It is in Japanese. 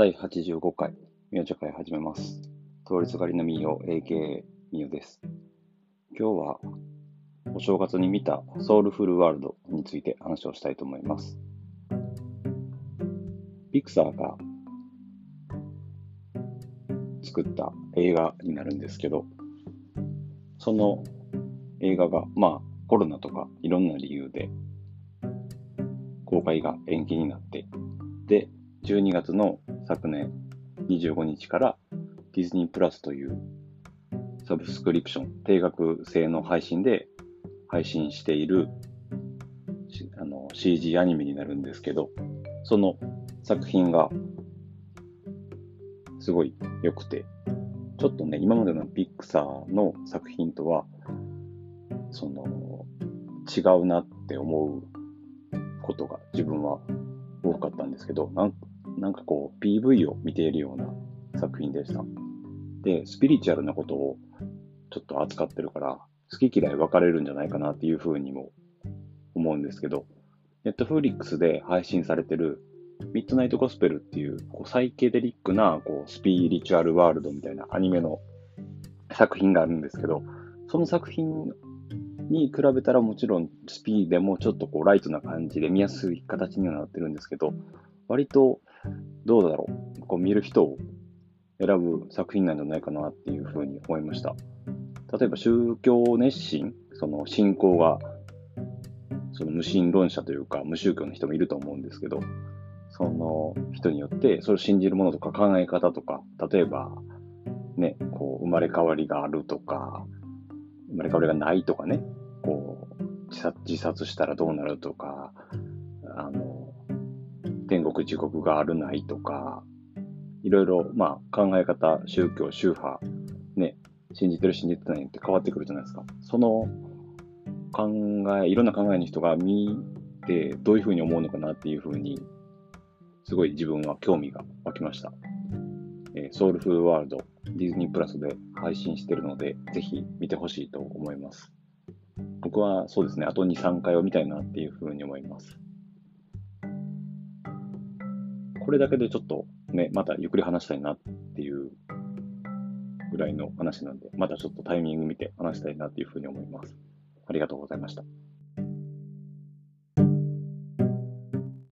第85回、みよちょ会始めます。通りすがりのみよ、AKA みよです。今日は、お正月に見たソウルフルワールドについて話をしたいと思います。ピクサーが作った映画になるんですけど、その映画が、まあ、コロナとかいろんな理由で公開が延期になって、で、12月の昨年25日からディズニープラスというサブスクリプション、定額制の配信で配信しているあの CG アニメになるんですけど、その作品がすごい良くて、ちょっとね、今までのピクサーの作品とは、その、違うなって思うことが自分は多かったんですけど、なんなんかこう PV を見ているような作品でした。で、スピリチュアルなことをちょっと扱ってるから、好き嫌い分かれるんじゃないかなっていうふうにも思うんですけど、ネットフリックスで配信されてるミッドナイトゴスペルっていうこうサイケデリックなこうスピリチュアルワールドみたいなアニメの作品があるんですけど、その作品に比べたらもちろんスピーでもちょっとこうライトな感じで見やすい形にはなってるんですけど、割とどうだろう、こう見る人を選ぶ作品なんじゃないかなっていうふうに思いました。例えば宗教熱心、その信仰が、その無神論者というか無宗教の人もいると思うんですけど、その人によってそれを信じるものとか考え方とか、例えばね、こう生まれ変わりがあるとか、生まれ変わりがないとかね、こう自殺したらどうなるとか、あの、天国地獄があるないとか、いろいろ、まあ、考え方、宗教、宗派、ね、信じてる信じてないって変わってくるじゃないですか。その考え、いろんな考えの人が見て、どういうふうに思うのかなっていうふうに、すごい自分は興味が湧きました。えーソウルフルワールド、ディズニープラスで配信してるので、ぜひ見てほしいと思います。僕はそうですね、あと2、3回を見たいなっていうふうに思います。これだけでちょっとね、またゆっくり話したいなっていうぐらいの話なんで、またちょっとタイミング見て話したいなっていうふうに思います。ありがとうございました。